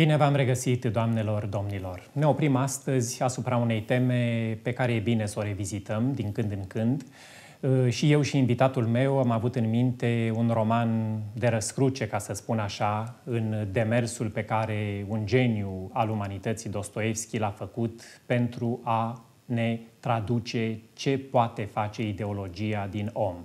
Bine v-am regăsit, doamnelor, domnilor. Ne oprim astăzi asupra unei teme pe care e bine să o revizităm din când în când. Uh, și eu și invitatul meu am avut în minte un roman de răscruce, ca să spun așa, în demersul pe care un geniu al umanității, Dostoevski, l-a făcut pentru a ne traduce ce poate face ideologia din om.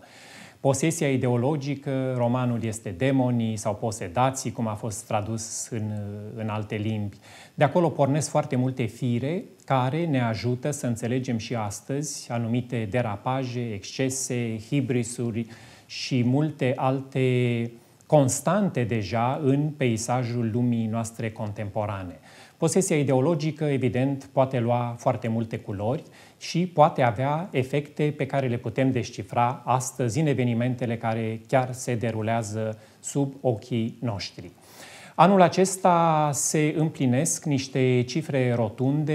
Posesia ideologică, romanul este demonii sau posedații, cum a fost tradus în, în alte limbi. De acolo pornesc foarte multe fire care ne ajută să înțelegem și astăzi anumite derapaje, excese, hibrisuri și multe alte constante deja în peisajul lumii noastre contemporane. Posesia ideologică, evident, poate lua foarte multe culori și poate avea efecte pe care le putem descifra astăzi în evenimentele care chiar se derulează sub ochii noștri. Anul acesta se împlinesc niște cifre rotunde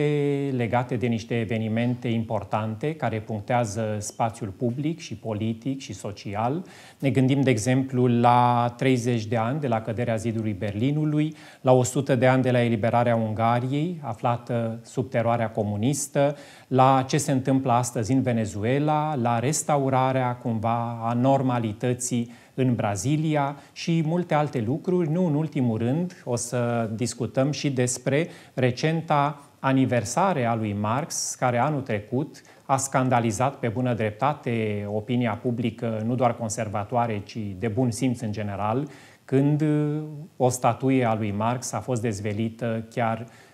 legate de niște evenimente importante care punctează spațiul public și politic și social. Ne gândim, de exemplu, la 30 de ani de la căderea zidului Berlinului, la 100 de ani de la eliberarea Ungariei, aflată sub teroarea comunistă, la ce se întâmplă astăzi în Venezuela, la restaurarea cumva a normalității în Brazilia și multe alte lucruri. Nu în ultimul rând, o să discutăm și despre recenta aniversare a lui Marx, care anul trecut a scandalizat pe bună dreptate opinia publică, nu doar conservatoare, ci de bun simț în general, când o statuie a lui Marx a fost dezvelită chiar Uh,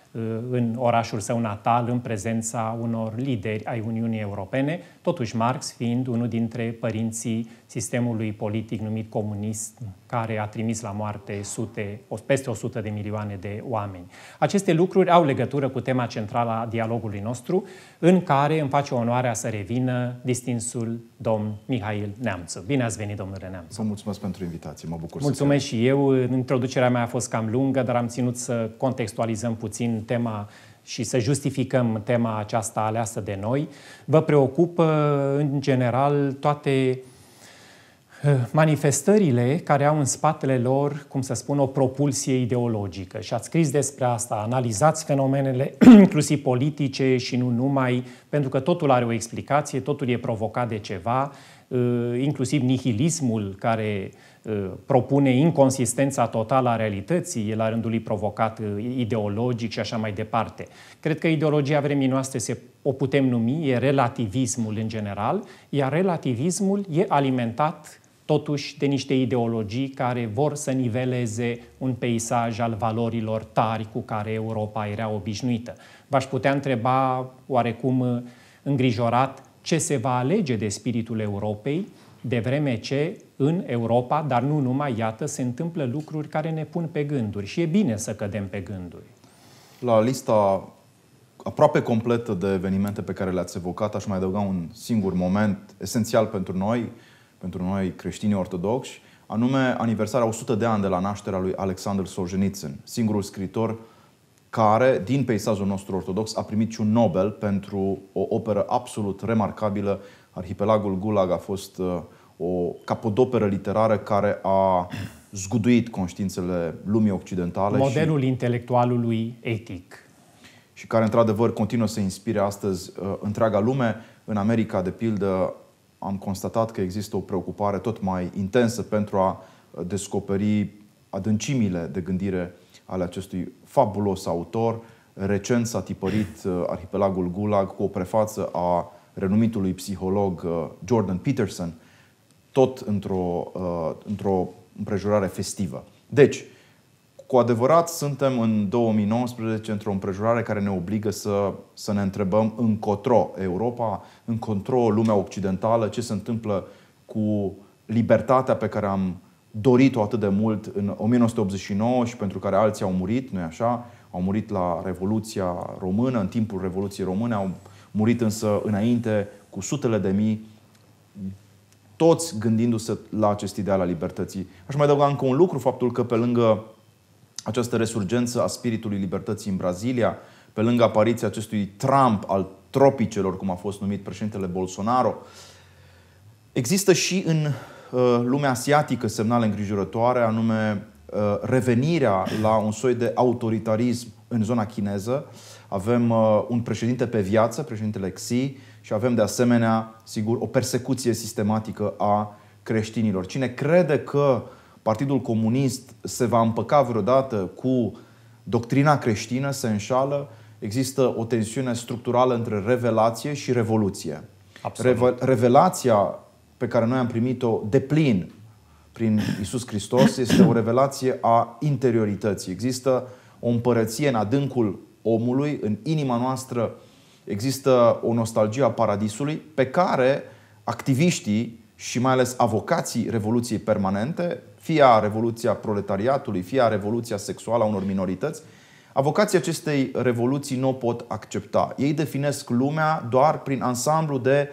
în orașul său natal, în prezența unor lideri ai Uniunii Europene, totuși Marx fiind unul dintre părinții sistemului politic numit comunist, care a trimis la moarte sute, peste 100 de milioane de oameni. Aceste lucruri au legătură cu tema centrală a dialogului nostru, în care îmi face onoarea să revină distinsul domn Mihail Neamțu. Bine ați venit, domnule Neamțu. Vă mulțumesc pentru invitație, mă bucur Mulțumesc să și eu. Introducerea mea a fost cam lungă, dar am ținut să contextualizăm puțin tema și să justificăm tema aceasta aleasă de noi. Vă preocupă, în general, toate eh, manifestările care au în spatele lor, cum să spun, o propulsie ideologică. Și ați scris despre asta, analizați fenomenele, inclusiv politice și nu numai, pentru că totul are o explicație, totul e provocat de ceva, eh, inclusiv nihilismul care Uh, propune inconsistența totală a realității, e la rândul lui provocat uh, ideologic și așa mai departe. Cred că ideologia vremii noastre se, o putem numi, e relativismul în general, iar relativismul e alimentat totuși de niște ideologii care vor să niveleze un peisaj al valorilor tari cu care Europa era obișnuită. V-aș putea întreba oarecum uh, îngrijorat ce se va alege de spiritul Europei, de vreme ce în Europa, dar nu numai, iată, se întâmplă lucruri care ne pun pe gânduri și e bine să cădem pe gânduri. La lista aproape completă de evenimente pe care le-ați evocat, aș mai adăuga un singur moment esențial pentru noi, pentru noi creștini ortodoxi, anume aniversarea 100 de ani de la nașterea lui Alexander Solzhenitsyn, singurul scriitor care, din peisajul nostru ortodox, a primit și un Nobel pentru o operă absolut remarcabilă. Arhipelagul Gulag a fost uh, o capodoperă literară care a zguduit conștiințele lumii occidentale. Modelul și, intelectualului etic. Și care, într-adevăr, continuă să inspire astăzi uh, întreaga lume. În America, de pildă, am constatat că există o preocupare tot mai intensă pentru a uh, descoperi adâncimile de gândire ale acestui fabulos autor. Recent s-a tipărit uh, Arhipelagul Gulag cu o prefață a renumitului psiholog uh, Jordan Peterson, tot într-o, uh, într-o împrejurare festivă. Deci, cu adevărat suntem în 2019 într-o împrejurare care ne obligă să, să ne întrebăm încotro Europa, încotro lumea occidentală, ce se întâmplă cu libertatea pe care am dorit-o atât de mult în 1989 și pentru care alții au murit, nu așa? Au murit la Revoluția Română, în timpul Revoluției Române, au murit însă înainte cu sutele de mii toți gândindu-se la acest ideal al libertății. Aș mai adăuga încă un lucru, faptul că pe lângă această resurgență a spiritului libertății în Brazilia, pe lângă apariția acestui Trump al tropicelor, cum a fost numit președintele Bolsonaro, există și în uh, lumea asiatică semnale îngrijorătoare, anume revenirea la un soi de autoritarism în zona chineză. Avem un președinte pe viață, președintele Xi, și avem de asemenea, sigur, o persecuție sistematică a creștinilor. Cine crede că Partidul Comunist se va împăca vreodată cu doctrina creștină, se înșală. Există o tensiune structurală între revelație și revoluție. Absolut. Revelația pe care noi am primit-o de plin prin Isus Hristos este o revelație a interiorității. Există o împărăție în adâncul omului, în inima noastră există o nostalgie a paradisului pe care activiștii și mai ales avocații Revoluției Permanente, fie a Revoluția Proletariatului, fie a Revoluția Sexuală a unor minorități, avocații acestei revoluții nu o pot accepta. Ei definesc lumea doar prin ansamblu de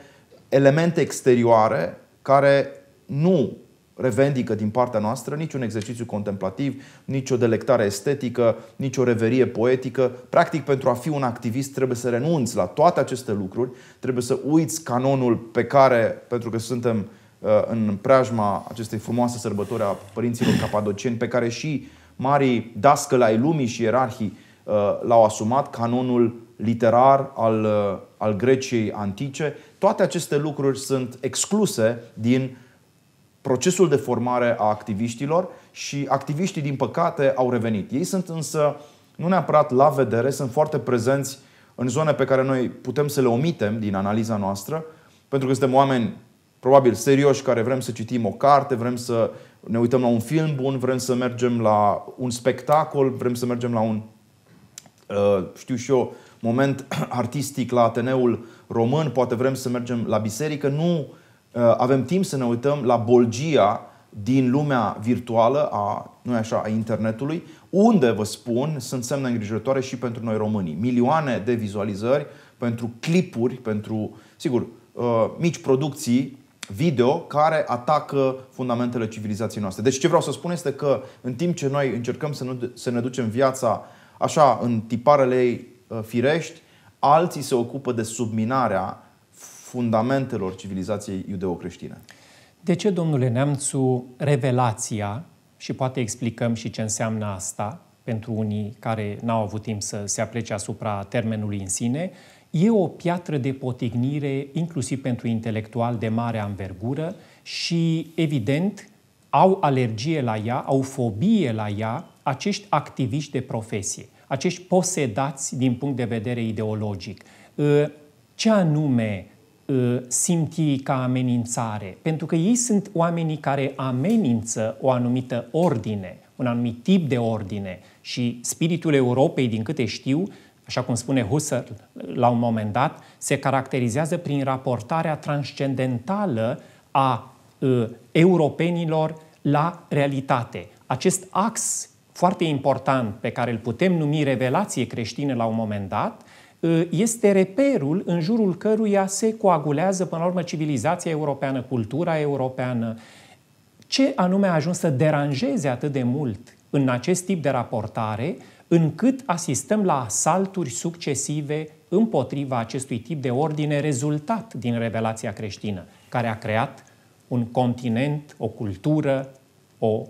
elemente exterioare care nu revendică din partea noastră niciun exercițiu contemplativ, nici o delectare estetică, nici o reverie poetică. Practic, pentru a fi un activist trebuie să renunți la toate aceste lucruri, trebuie să uiți canonul pe care, pentru că suntem uh, în preajma acestei frumoase sărbători a părinților capadocieni, pe care și marii dascăli ai lumii și ierarhii uh, l-au asumat, canonul literar al, uh, al Greciei antice. Toate aceste lucruri sunt excluse din procesul de formare a activiștilor și activiștii, din păcate, au revenit. Ei sunt însă nu neapărat la vedere, sunt foarte prezenți în zone pe care noi putem să le omitem din analiza noastră, pentru că suntem oameni probabil serioși care vrem să citim o carte, vrem să ne uităm la un film bun, vrem să mergem la un spectacol, vrem să mergem la un, uh, știu și eu, moment artistic la Ateneul Român, poate vrem să mergem la biserică. Nu Uh, avem timp să ne uităm la bolgia din lumea virtuală a, nu așa, a internetului, unde, vă spun, sunt semne îngrijorătoare și pentru noi românii. Milioane de vizualizări pentru clipuri, pentru, sigur, uh, mici producții video care atacă fundamentele civilizației noastre. Deci ce vreau să spun este că în timp ce noi încercăm să, nu, să ne ducem viața așa în tiparele ei uh, firești, alții se ocupă de subminarea fundamentelor civilizației iudeo-creștine. De ce, domnule Neamțu, revelația, și poate explicăm și ce înseamnă asta pentru unii care n-au avut timp să se aplece asupra termenului în sine, e o piatră de potignire inclusiv pentru intelectual de mare anvergură și, evident, au alergie la ea, au fobie la ea acești activiști de profesie, acești posedați din punct de vedere ideologic. Ce anume Uh, simt ei ca amenințare, pentru că ei sunt oamenii care amenință o anumită ordine, un anumit tip de ordine și spiritul Europei, din câte știu, așa cum spune Husserl la un moment dat, se caracterizează prin raportarea transcendentală a uh, europenilor la realitate. Acest ax foarte important pe care îl putem numi revelație creștină la un moment dat, Ă, este reperul în jurul căruia se coagulează până la urmă civilizația europeană, cultura europeană. Ce anume a ajuns să deranjeze atât de mult în acest tip de raportare, încât asistăm la asalturi succesive împotriva acestui tip de ordine rezultat din revelația creștină, care a creat un continent, o cultură, o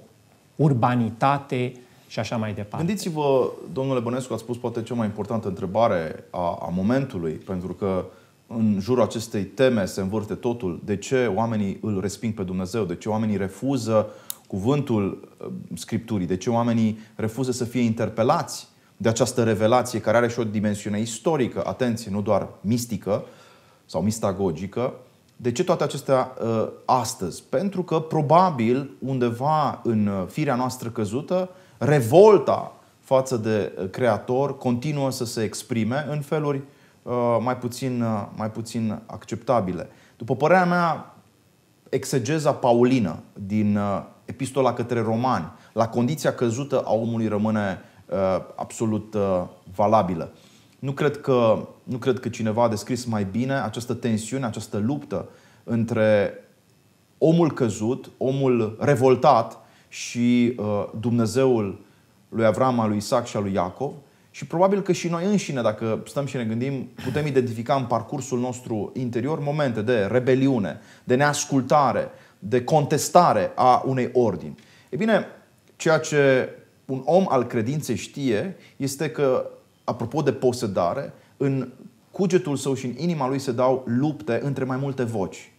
urbanitate și așa mai departe. Gândiți-vă, domnule Bănescu, ați spus poate cea mai importantă întrebare a, a momentului, pentru că în jurul acestei teme se învârte totul. De ce oamenii îl resping pe Dumnezeu? De ce oamenii refuză cuvântul uh, Scripturii? De ce oamenii refuză să fie interpelați de această revelație care are și o dimensiune istorică, atenție, nu doar mistică sau mistagogică? De ce toate acestea uh, astăzi? Pentru că probabil undeva în uh, firea noastră căzută revolta față de uh, creator continuă să se exprime în feluri uh, mai puțin, uh, mai puțin acceptabile. După părerea mea, exegeza paulină din epistola către romani, la condiția căzută a omului rămâne absolut valabilă. Nu cred, că, nu cred că cineva a descris mai bine această tensiune, această luptă între omul căzut, omul revoltat și uh, Dumnezeul lui Avram, al lui Isaac și al lui Iacov. Și probabil că și noi înșine, dacă stăm și ne gândim, putem identifica în parcursul nostru interior momente de rebeliune, de neascultare, de contestare a unei ordini. E bine, ceea ce un om al credinței știe este că, apropo de posedare, în cugetul său și în inima lui se dau lupte între mai multe voci.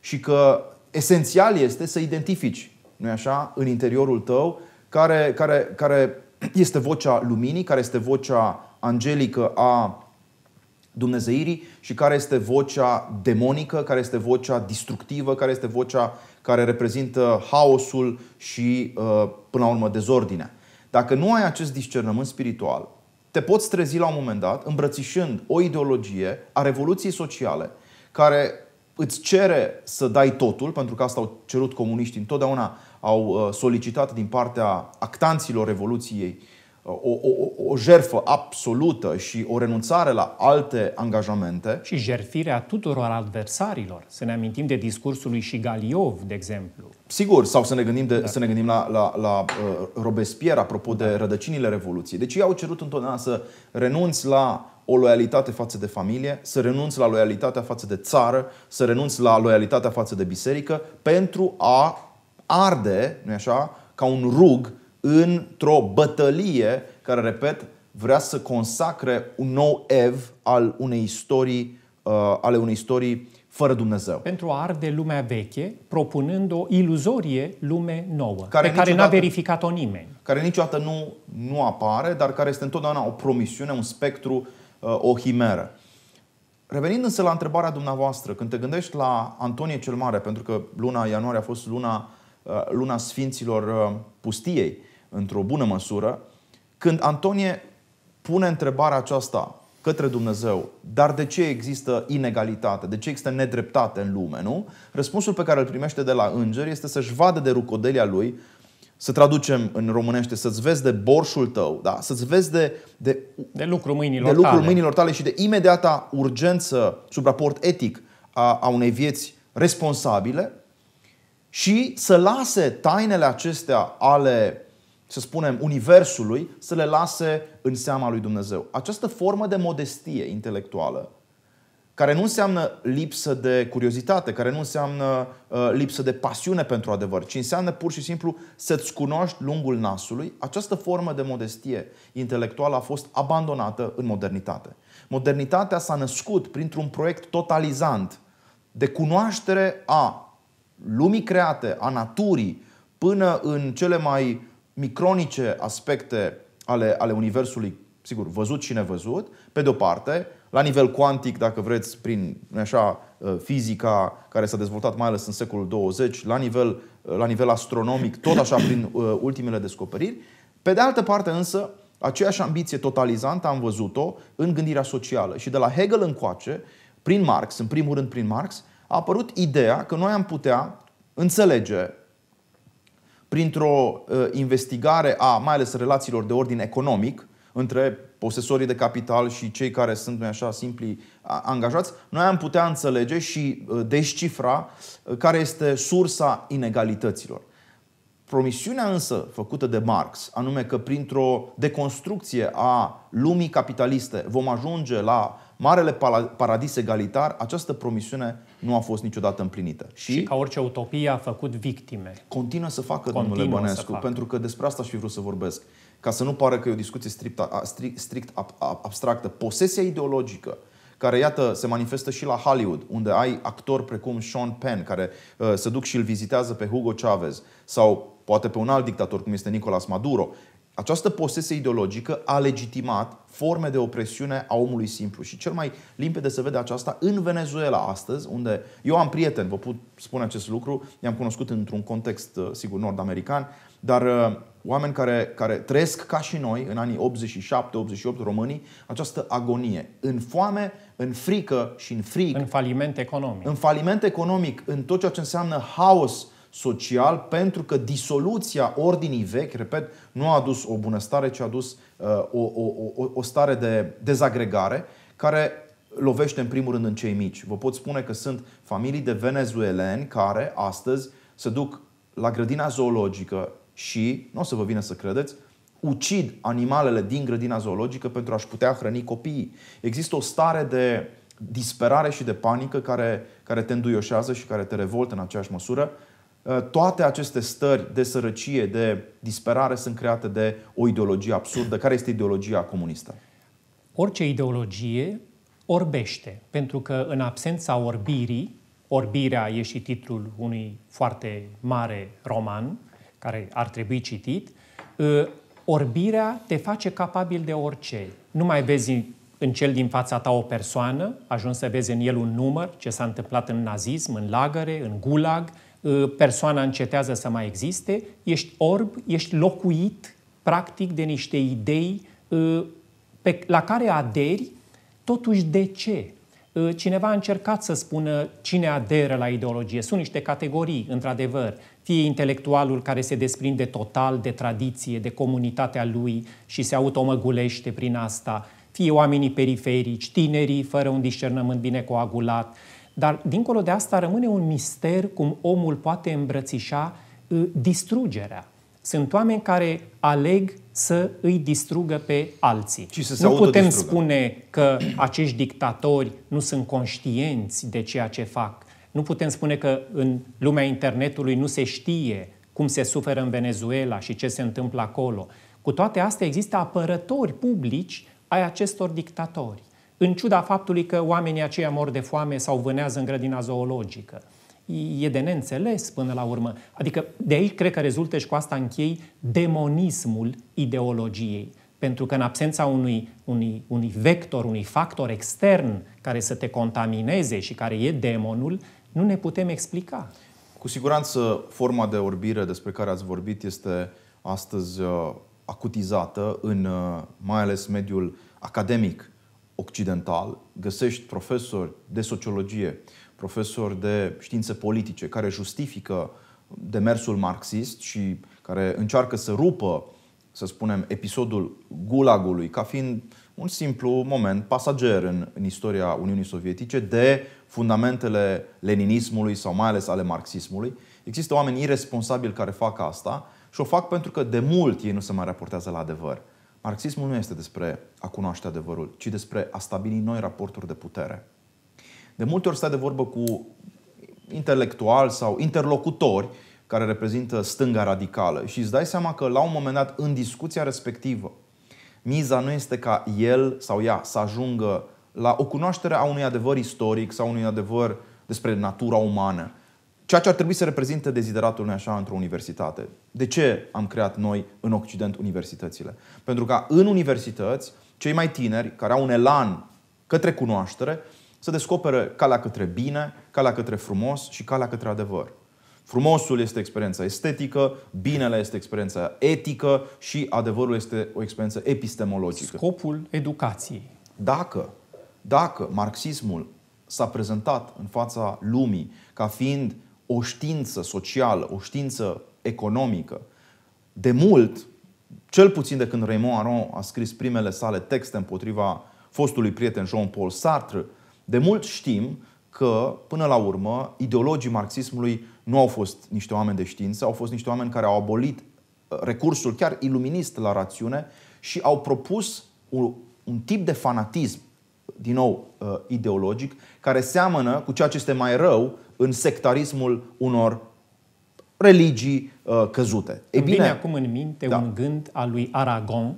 Și că esențial este să identifici, nu așa, în interiorul tău, care, care, care este vocea luminii, care este vocea angelică a Dumnezeirii și care este vocea demonică, care este vocea distructivă, care este vocea care reprezintă haosul și, uh, până la urmă, dezordinea. Dacă nu ai acest discernământ spiritual, te poți trezi la un moment dat îmbrățișând o ideologie a revoluției sociale care îți cere să dai totul, pentru că asta au cerut comuniștii, întotdeauna au uh, solicitat din partea actanților Revoluției o, o, o jerfă absolută și o renunțare la alte angajamente. Și jerfirea tuturor adversarilor. Să ne amintim de discursul lui Shigaliov, de exemplu. Sigur, sau să ne gândim, de, da. să ne gândim la, la, la uh, Robespierre, apropo de rădăcinile Revoluției. Deci ei au cerut întotdeauna să renunți la o loialitate față de familie, să renunți la loialitatea față de țară, să renunți la loialitatea față de biserică, pentru a arde, nu așa, ca un rug într-o bătălie care, repet, vrea să consacre un nou ev al unei istorii, uh, ale unei istorii fără Dumnezeu. Pentru a arde lumea veche, propunând o iluzorie lume nouă, care pe care n-a verificat-o nimeni. Care niciodată nu, nu apare, dar care este întotdeauna o promisiune, un spectru, uh, o himeră. Revenind însă la întrebarea dumneavoastră, când te gândești la Antonie cel Mare, pentru că luna ianuarie a fost luna, uh, luna Sfinților uh, Pustiei, într-o bună măsură, când Antonie pune întrebarea aceasta către Dumnezeu, dar de ce există inegalitate, de ce există nedreptate în lume, nu? Răspunsul pe care îl primește de la înger este să-și vadă de rucodelia lui, să traducem în românește, să-ți vezi de borșul tău, da? să-ți vezi de, de, de lucrul mâinilor, de lucrul tale. mâinilor tale și de imediata urgență sub raport etic a, a unei vieți responsabile și să lase tainele acestea ale să spunem, universului să le lase în seama lui Dumnezeu. Această formă de modestie intelectuală, care nu înseamnă lipsă de curiozitate, care nu înseamnă uh, lipsă de pasiune pentru adevăr, ci înseamnă pur și simplu să-ți cunoști lungul nasului, această formă de modestie intelectuală a fost abandonată în modernitate. Modernitatea s-a născut printr-un proiect totalizant de cunoaștere a lumii create, a naturii, până în cele mai micronice aspecte ale, ale Universului, sigur, văzut și nevăzut, pe de o parte, la nivel cuantic, dacă vreți, prin așa, uh, fizica care s-a dezvoltat mai ales în secolul 20, la nivel, uh, la nivel astronomic, tot așa prin uh, ultimele descoperiri. Pe de altă parte însă, aceeași ambiție totalizantă am văzut-o în gândirea socială. Și de la Hegel încoace, prin Marx, în primul rând prin Marx, a apărut ideea că noi am putea înțelege printr-o uh, investigare a mai ales relațiilor de ordin economic între posesorii de capital și cei care sunt, mai așa, simpli angajați, noi am putea înțelege și uh, descifra uh, care este sursa inegalităților. Promisiunea însă făcută de Marx, anume că printr-o deconstrucție a lumii capitaliste vom ajunge la marele paradis egalitar, această promisiune nu a fost niciodată împlinită. Și, și ca orice utopie a făcut victime. Continuă să facă, Continuă domnule Bănescu, facă. pentru că despre asta aș fi vrut să vorbesc. Ca să nu pară că e o discuție strict, strict, strict abstractă. Posesia ideologică, care, iată, se manifestă și la Hollywood, unde ai actori precum Sean Penn, care uh, se duc și îl vizitează pe Hugo Chavez, sau poate pe un alt dictator, cum este Nicolas Maduro. Această posesie ideologică a legitimat forme de opresiune a omului simplu. Și cel mai limpede se vede aceasta în Venezuela astăzi, unde eu am prieteni, vă pot spune acest lucru, i-am cunoscut într-un context, uh, sigur, nord-american, dar uh, oameni care, care trăiesc ca și noi în anii 87-88 românii această agonie. În foame, în frică și în frig. În faliment economic. În faliment economic, în tot ceea ce înseamnă haos social, pentru că disoluția ordinii vechi, repet, nu a adus o bunăstare, ci a adus uh, o, o, o, o stare de dezagregare care lovește în primul rând în cei mici. Vă pot spune că sunt familii de venezueleni care astăzi se duc la grădina zoologică și, nu o să vă vină să credeți, ucid animalele din grădina zoologică pentru a-și putea hrăni copiii. Există o stare de disperare și de panică care, care te înduioșează și care te revoltă în aceeași măsură uh, toate aceste stări de sărăcie, de disperare sunt create de o ideologie absurdă. Care este ideologia comunistă? Orice ideologie orbește, pentru că în absența orbirii, orbirea e și titlul unui foarte mare roman, care ar trebui citit, ă, orbirea te face capabil de orice. Nu mai vezi în cel din fața ta o persoană, ajungi să vezi în el un număr, ce s-a întâmplat în nazism, în lagăre, în gulag, ă, persoana încetează să mai existe, ești orb, ești locuit, practic, de niște idei ă, pe, la care aderi, totuși de ce? Cineva a încercat să spună cine aderă la ideologie. Sunt niște categorii, într-adevăr fie intelectualul care se desprinde total de tradiție, de comunitatea lui și se automăgulește prin asta, fie oamenii periferici, tinerii fără un discernământ bine coagulat. Dar dincolo de asta rămâne un mister cum omul poate îmbrățișa uh, distrugerea. Sunt oameni care aleg să îi distrugă pe alții. Și să se nu putem spune că acești dictatori nu sunt conștienți de ceea ce fac nu putem spune că în lumea internetului nu se știe cum se suferă în Venezuela și ce se întâmplă acolo. Cu toate astea există apărători publici ai acestor dictatori, în ciuda faptului că oamenii aceia mor de foame sau vânează în grădina zoologică. E de neînțeles până la urmă. Adică de aici cred că rezultă și cu asta închei demonismul ideologiei. Pentru că în absența unui, unui, unui vector, unui factor extern care să te contamineze și care e demonul, nu ne putem explica. Cu siguranță, forma de orbire despre care ați vorbit este astăzi uh, acutizată în uh, mai ales mediul academic occidental. Găsești profesori de sociologie, profesori de științe politice care justifică demersul marxist și care încearcă să rupă, să spunem, episodul gulagului ca fiind un simplu moment pasager în, în istoria Uniunii Sovietice de fundamentele leninismului sau mai ales ale marxismului. Există oameni irresponsabili care fac asta și o fac pentru că de mult ei nu se mai raportează la adevăr. Marxismul nu este despre a cunoaște adevărul, ci despre a stabili noi raporturi de putere. De multe ori stai de vorbă cu intelectuali sau interlocutori care reprezintă stânga radicală și îți dai seama că la un moment dat în discuția respectivă miza nu este ca el sau ea să ajungă la o cunoaștere a unui adevăr istoric sau unui adevăr despre natura umană. Ceea ce ar trebui să reprezinte dezideratul noi așa într-o universitate. De ce am creat noi în Occident universitățile? Pentru că în universități, cei mai tineri, care au un elan către cunoaștere, să descopere calea către bine, calea către frumos și calea către adevăr. Frumosul este experiența estetică, binele este experiența etică și adevărul este o experiență epistemologică. Scopul educației. Dacă dacă marxismul s-a prezentat în fața lumii ca fiind o știință socială, o știință economică, de mult, cel puțin de când Raymond Aron a scris primele sale texte împotriva fostului prieten Jean-Paul Sartre, de mult știm că, până la urmă, ideologii marxismului nu au fost niște oameni de știință, au fost niște oameni care au abolit uh, recursul chiar iluminist la rațiune și au propus un, un tip de fanatism din nou, uh, ideologic, care seamănă cu ceea ce este mai rău în sectarismul unor religii uh, căzute. E bine, vine acum în minte da. un gând al lui Aragon,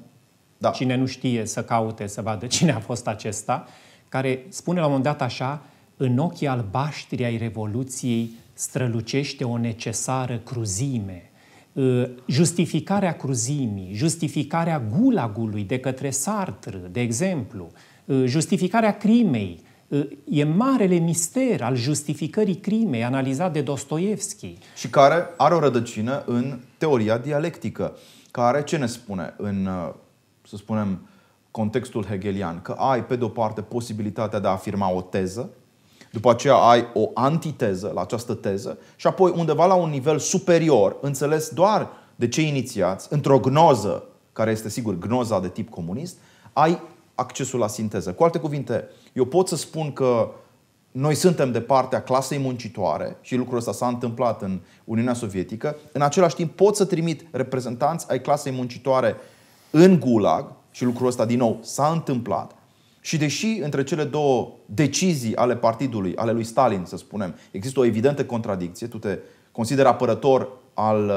da. cine nu știe să caute să vadă cine a fost acesta, care spune la un moment dat așa, în ochii albaștri ai Revoluției strălucește o necesară cruzime. Uh, justificarea cruzimii, justificarea gulagului de către Sartre, de exemplu, Uh, justificarea crimei. Uh, e marele mister al justificării crimei analizat de Dostoevski. Și care are o rădăcină în teoria dialectică, care ce ne spune în, uh, să spunem, contextul hegelian? Că ai, pe de-o parte, posibilitatea de a afirma o teză, după aceea ai o antiteză la această teză și apoi undeva la un nivel superior, înțeles doar de cei inițiați, într-o gnoză, care este sigur gnoza de tip comunist, ai accesul la sinteză. Cu alte cuvinte, eu pot să spun că noi suntem de partea clasei muncitoare și lucrul ăsta s-a întâmplat în Uniunea Sovietică. În același timp pot să trimit reprezentanți ai clasei muncitoare în Gulag și lucrul ăsta din nou s-a întâmplat. Și deși între cele două decizii ale partidului, ale lui Stalin, să spunem, există o evidentă contradicție, tu te consider apărător al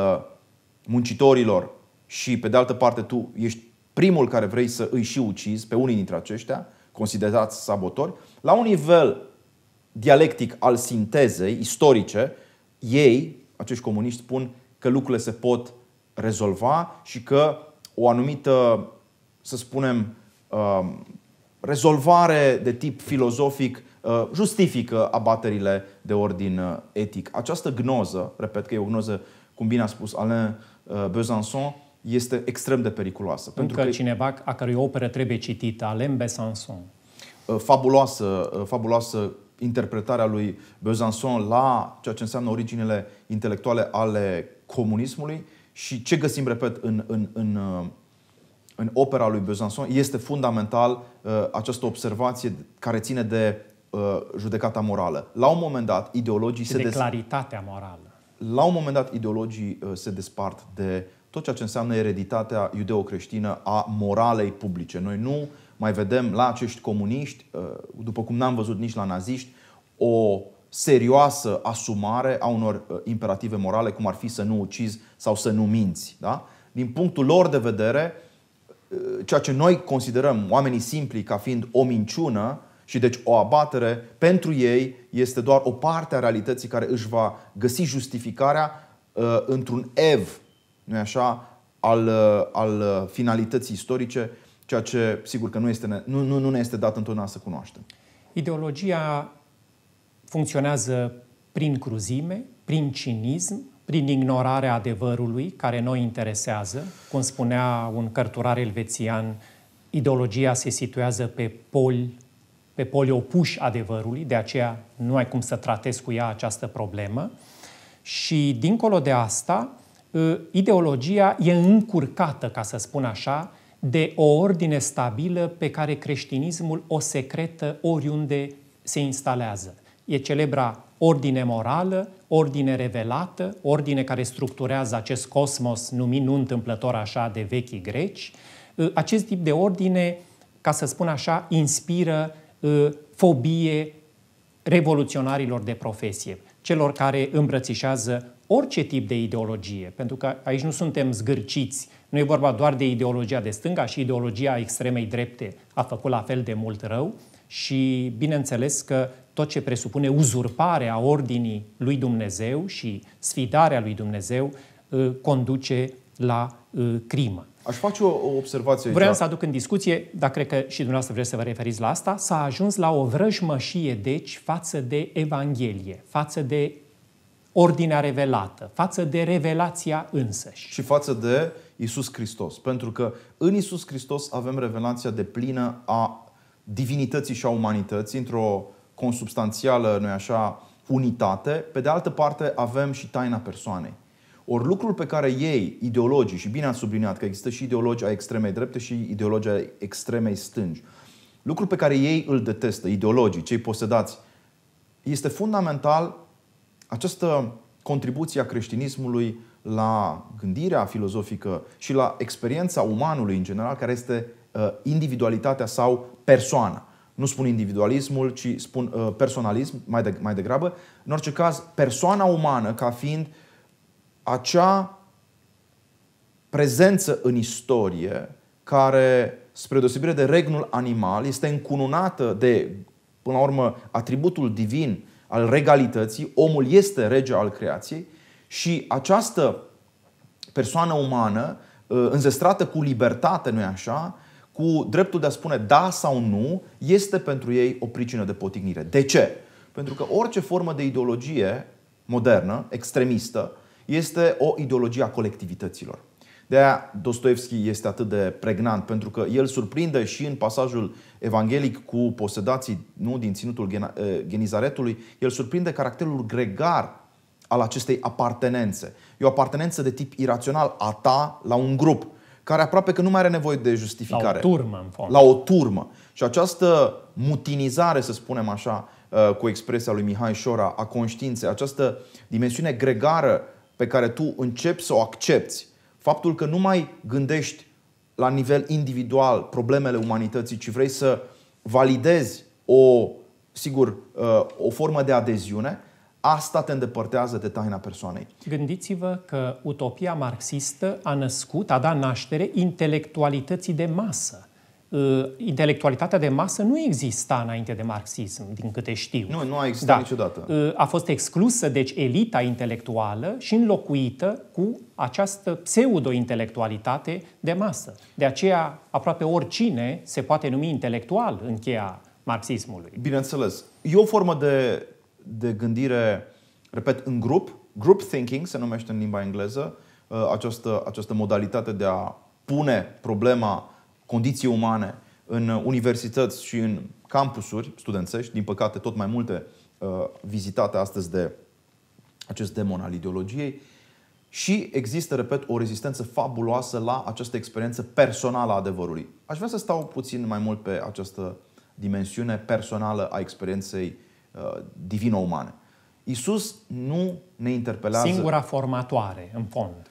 muncitorilor și pe de altă parte tu ești primul care vrei să îi și ucizi pe unii dintre aceștia, considerați sabotori, la un nivel dialectic al sintezei istorice, ei, acești comuniști, spun că lucrurile se pot rezolva și că o anumită, să spunem, um, rezolvare de tip filozofic uh, justifică abaterile de ordin uh, etic. Această gnoză, repet că e o gnoză, cum bine a spus Alain uh, Besançon, este extrem de periculoasă. Pentru că cineva a cărui operă trebuie citită, Alain Besançon. Fabuloasă, fabuloasă interpretarea lui Besançon la ceea ce înseamnă originele intelectuale ale comunismului și ce găsim, repet, în, în, în, în opera lui Besançon este fundamental uh, această observație care ține de uh, judecata morală. La un moment dat, ideologii se... De des... claritatea morală. La un moment dat, ideologii uh, se despart de tot ceea ce înseamnă ereditatea iudeo-creștină a moralei publice. Noi nu mai vedem la acești comuniști, uh, după cum n-am văzut nici la naziști, o serioasă asumare a unor uh, imperative morale, cum ar fi să nu ucizi sau să nu minți. Da? Din punctul lor de vedere, uh, ceea ce noi considerăm oamenii simpli ca fiind o minciună și deci o abatere, pentru ei este doar o parte a realității care își va găsi justificarea uh, într-un ev, nu așa, al, uh, al finalității istorice, ceea ce sigur că nu, este, nu, nu, nu ne este dat întotdeauna să cunoaștem. Ideologia funcționează prin cruzime, prin cinism, prin ignorarea adevărului care noi interesează. Cum spunea un cărturar elvețian, ideologia se situează pe poli, pe poli opuși adevărului, de aceea nu ai cum să tratezi cu ea această problemă. Și dincolo de asta, ă, ideologia e încurcată, ca să spun așa, de o ordine stabilă pe care creștinismul o secretă oriunde se instalează. E celebra ordine morală, ordine revelată, ordine care structurează acest cosmos numit nu întâmplător așa de vechi greci. Ă, acest tip de ordine, ca să spun așa, inspiră ă, fobie revoluționarilor de profesie, celor care îmbrățișează orice tip de ideologie, pentru că aici nu suntem zgârciți, nu e vorba doar de ideologia de stânga și ideologia extremei drepte a făcut la fel de mult rău și bineînțeles că tot ce presupune uzurparea ordinii lui Dumnezeu și sfidarea lui Dumnezeu uh, conduce la uh, crimă. Aș face o, observație aici. Vreau să aduc în discuție, dar cred că și dumneavoastră vreți să vă referiți la asta, s-a ajuns la o vrăjmășie, deci, față de Evanghelie, față de ordinea revelată, față de revelația însăși. Și față de Isus Hristos. Pentru că în Isus Hristos avem revelația de plină a divinității și a umanității într-o consubstanțială, nu așa, unitate. Pe de altă parte avem și taina persoanei. Ori lucrul pe care ei, ideologii, și bine ați subliniat că există și ideologii a extremei drepte și ideologii a extremei stângi, lucrul pe care ei îl detestă, ideologii, cei posedați, este fundamental această contribuție a creștinismului la gândirea filozofică și la experiența umanului în general, care este uh, individualitatea sau persoana. Nu spun individualismul, ci spun uh, personalism mai, de, mai degrabă. În orice caz, persoana umană ca fiind acea prezență în istorie care, spre deosebire de regnul animal, este încununată de, până la urmă, atributul divin al regalității. Omul este rege al creației și această persoană umană, uh, înzestrată cu libertate, nu-i așa, cu dreptul de a spune da sau nu, este pentru ei o pricină de potignire. De ce? Pentru că orice formă de ideologie modernă, extremistă, este o ideologie a colectivităților. De aia Dostoevski este atât de pregnant, pentru că el surprinde și în pasajul evanghelic cu posedații nu, din ținutul eh, Genizaretului, el surprinde caracterul gregar al acestei apartenențe. E o apartenență de tip irațional a ta la un grup care aproape că nu mai are nevoie de justificare. La o turmă, în fond. La o turmă. Și această mutinizare, să spunem așa, uh, cu expresia lui Mihai Șora, a conștiinței, această dimensiune gregară pe care tu începi să o accepti, faptul că nu mai gândești la nivel individual problemele umanității, ci vrei să validezi o, sigur, uh, o formă de adeziune, Asta te îndepărtează de taina persoanei. Gândiți-vă că utopia marxistă a născut, a dat naștere intelectualității de masă. Uh, intelectualitatea de masă nu exista înainte de marxism, din câte știu. Nu, nu a existat da. niciodată. Uh, a fost exclusă, deci, elita intelectuală și înlocuită cu această pseudo-intelectualitate de masă. De aceea, aproape oricine se poate numi intelectual în cheia marxismului. Bineînțeles. E o formă de, de gândire, repet, în grup, group thinking se numește în limba engleză, uh, această, această modalitate de a pune problema condiții umane în universități și în campusuri studențești, din păcate tot mai multe uh, vizitate astăzi de acest demon al ideologiei, și există, repet, o rezistență fabuloasă la această experiență personală a adevărului. Aș vrea să stau puțin mai mult pe această dimensiune personală a experienței uh, divino-umane. Isus nu ne interpelează. Singura formatoare, în fond.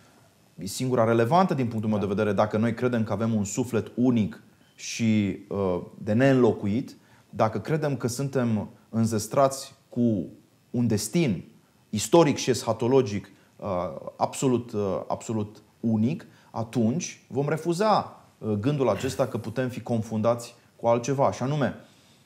Singura relevantă din punctul meu da. de vedere, dacă noi credem că avem un suflet unic și uh, de neînlocuit, dacă credem că suntem înzestrați cu un destin istoric și eschatologic uh, absolut, uh, absolut unic, atunci vom refuza uh, gândul acesta că putem fi confundați cu altceva. Și anume,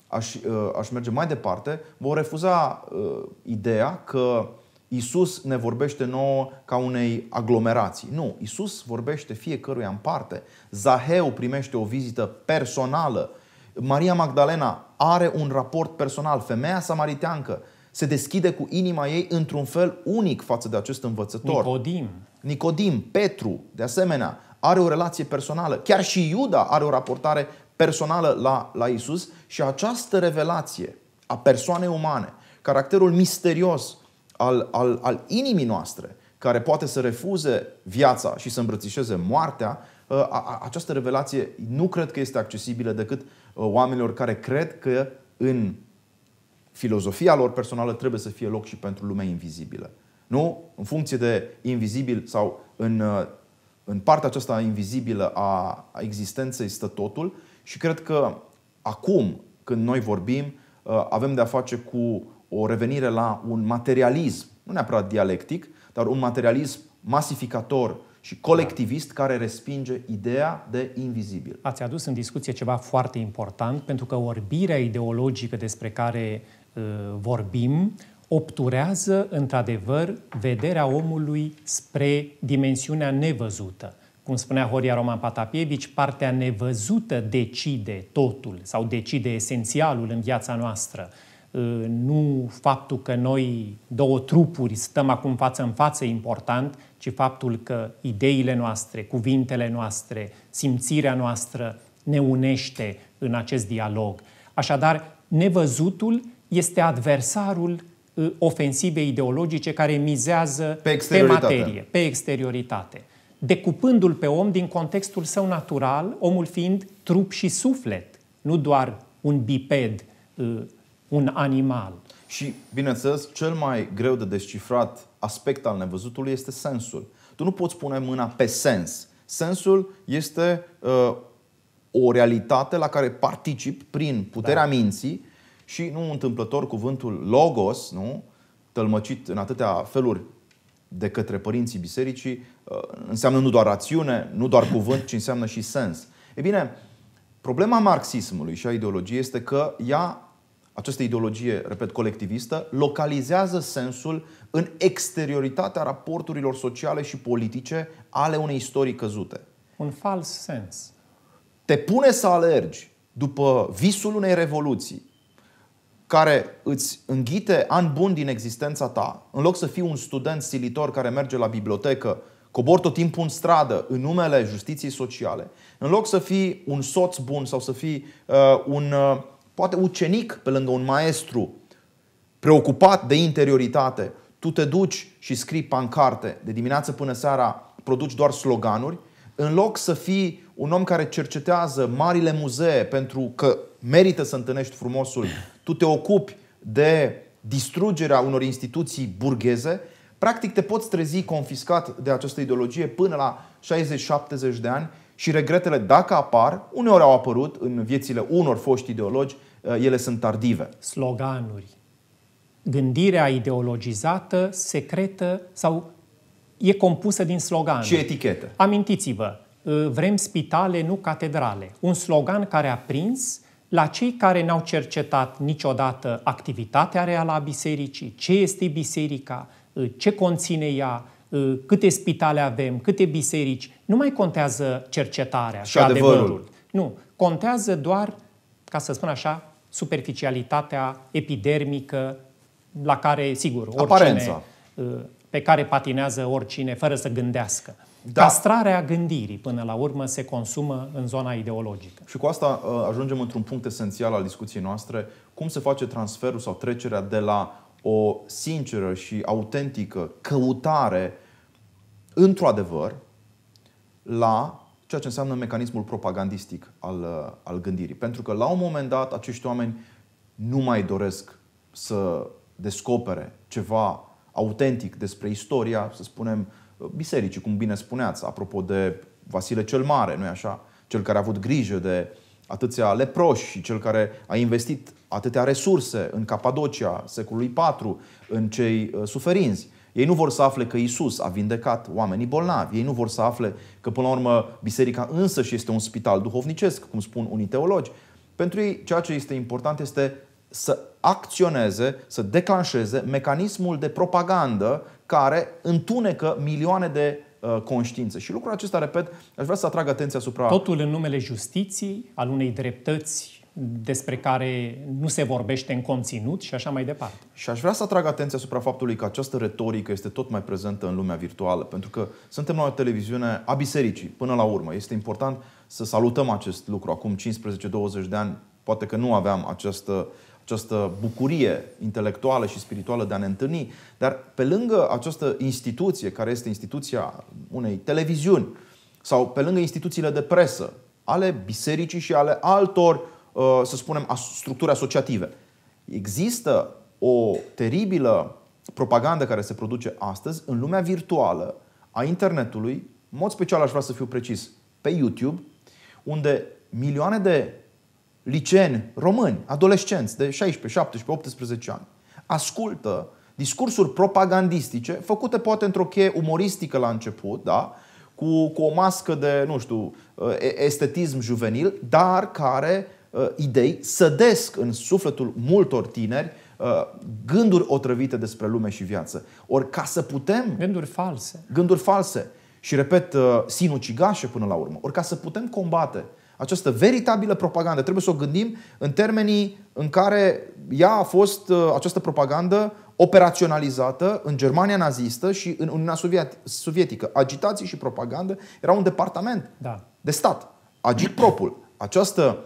aș, uh, aș merge mai departe, vom refuza uh, ideea că Isus ne vorbește nouă ca unei aglomerații. Nu, Isus vorbește fiecăruia în parte. Zaheu primește o vizită personală. Maria Magdalena are un raport personal. Femeia samariteancă se deschide cu inima ei într-un fel unic față de acest învățător. Nicodim. Nicodim, Petru, de asemenea, are o relație personală. Chiar și Iuda are o raportare personală la, la Isus și această revelație a persoanei umane, caracterul misterios al, al, al inimii noastre, care poate să refuze viața și să îmbrățișeze moartea, ă, această revelație nu cred că este accesibilă decât ă, oamenilor care cred că în filozofia lor personală trebuie să fie loc și pentru lumea invizibilă. Nu? În funcție de invizibil sau în, ă, în partea aceasta invizibilă a, a existenței stă totul și cred că acum, când noi vorbim, avem de-a face cu o revenire la un materialism, nu neapărat dialectic, dar un materialism masificator și colectivist da. care respinge ideea de invizibil. Ați adus în discuție ceva foarte important, pentru că orbirea ideologică despre care uh, vorbim obturează, într-adevăr, vederea omului spre dimensiunea nevăzută. Cum spunea Horia Roman Patapievici, partea nevăzută decide totul sau decide esențialul în viața noastră. Uh, nu faptul că noi două trupuri stăm acum față în față important, ci faptul că ideile noastre, cuvintele noastre, simțirea noastră ne unește în acest dialog. Așadar, nevăzutul este adversarul uh, ofensivei ideologice care mizează pe, pe materie, pe exterioritate. Decupându-l pe om din contextul său natural, omul fiind trup și suflet, nu doar un biped uh, un animal. Și, bineînțeles, cel mai greu de descifrat aspect al nevăzutului este sensul. Tu nu poți pune mâna pe sens. Sensul este uh, o realitate la care particip prin puterea da. minții și nu întâmplător cuvântul logos, nu? tălmăcit în atâtea feluri de către părinții bisericii, uh, înseamnă nu doar rațiune, nu doar cuvânt, ci înseamnă și sens. E bine, problema marxismului și a ideologiei este că ea această ideologie, repet, colectivistă, localizează sensul în exterioritatea raporturilor sociale și politice ale unei istorii căzute. Un fals sens. Te pune să alergi după visul unei revoluții care îți înghite ani buni din existența ta, în loc să fii un student silitor care merge la bibliotecă, cobor tot timpul în stradă în numele justiției sociale, în loc să fii un soț bun sau să fii uh, un uh, poate ucenic pe lângă un maestru preocupat de interioritate, tu te duci și scrii pancarte. De dimineață până seara, produci doar sloganuri, în loc să fii un om care cercetează marile muzee pentru că merită să întâlnești frumosul, tu te ocupi de distrugerea unor instituții burgheze, practic te poți trezi confiscat de această ideologie până la 60-70 de ani și regretele, dacă apar, uneori au apărut în viețile unor foști ideologi, uh, ele sunt tardive. Sloganuri. gândirea ideologizată, secretă sau e compusă din slogane. Și etichete. Amintiți-vă, uh, vrem spitale, nu catedrale. Un slogan care a prins la cei care n-au cercetat niciodată activitatea reală a bisericii, ce este biserica, uh, ce conține ea, uh, câte spitale avem, câte biserici. Nu mai contează cercetarea și, și adevărul. adevărul. Nu, contează doar, ca să spun așa, superficialitatea epidermică la care, sigur, oricine, Aparența. pe care patinează oricine fără să gândească. Da. Castrarea gândirii, până la urmă, se consumă în zona ideologică. Și cu asta uh, ajungem într-un punct esențial al discuției noastre. Cum se face transferul sau trecerea de la o sinceră și autentică căutare într-o adevăr la ceea ce înseamnă mecanismul propagandistic al, uh, al gândirii. Pentru că la un moment dat acești oameni nu mai doresc să descopere ceva autentic despre istoria, să spunem, bisericii, cum bine spuneați, apropo de Vasile cel Mare, nu-i așa? Cel care a avut grijă de atâția leproși și cel care a investit atâtea resurse în Capadocia secolului IV, în cei uh, suferinți. Ei nu vor să afle că Isus a vindecat oamenii bolnavi. Ei nu vor să afle că, până la urmă, biserica însă și este un spital duhovnicesc, cum spun unii teologi. Pentru ei, ceea ce este important este să acționeze, să declanșeze mecanismul de propagandă care întunecă milioane de uh, conștiințe. Și lucrul acesta, repet, aș vrea să atrag atenția asupra... Totul în numele justiției, al unei dreptăți despre care nu se vorbește în conținut și așa mai departe. Și aș vrea să atrag atenția asupra faptului că această retorică este tot mai prezentă în lumea virtuală, pentru că suntem la o televiziune a bisericii, până la urmă. Este important să salutăm acest lucru. Acum 15-20 de ani, poate că nu aveam această această bucurie intelectuală și spirituală de a ne întâlni, dar pe lângă această instituție, care este instituția unei televiziuni, sau pe lângă instituțiile de presă, ale bisericii și ale altor, uh, să spunem, structuri asociative, există o teribilă propagandă care se produce astăzi în lumea virtuală a internetului, în mod special aș vrea să fiu precis, pe YouTube, unde milioane de liceni români, adolescenți de 16, 17, 18 ani, ascultă discursuri propagandistice făcute poate într-o cheie umoristică la început, da? cu, cu o mască de, nu știu, estetism juvenil, dar care uh, idei sădesc în sufletul multor tineri uh, gânduri otrăvite despre lume și viață. Ori ca să putem... Gânduri false. Gânduri false. Și repet, uh, sinucigașe până la urmă. Ori ca să putem combate această veritabilă propagandă. Trebuie să o gândim în termenii în care ea a fost, uh, această propagandă, operaționalizată în Germania nazistă și în Uniunea Sovietică. Agitații și propagandă era un departament da. de stat. Agitpropul, această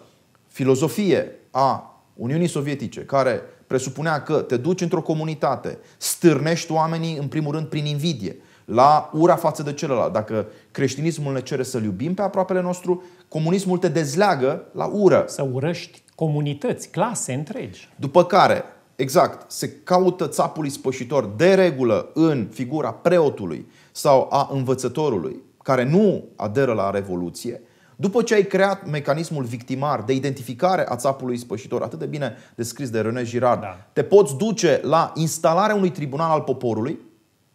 filozofie a Uniunii Sovietice, care presupunea că te duci într-o comunitate, stârnești oamenii în primul rând prin invidie, la ura față de celălalt. Dacă creștinismul ne cere să-l iubim pe aproapele nostru, comunismul te dezleagă la ură. Să urăști comunități, clase întregi. După care, exact, se caută țapul ispășitor de regulă în figura preotului sau a învățătorului, care nu aderă la Revoluție, după ce ai creat mecanismul victimar de identificare a țapului spășitor, atât de bine descris de René Girard, da. te poți duce la instalarea unui tribunal al poporului,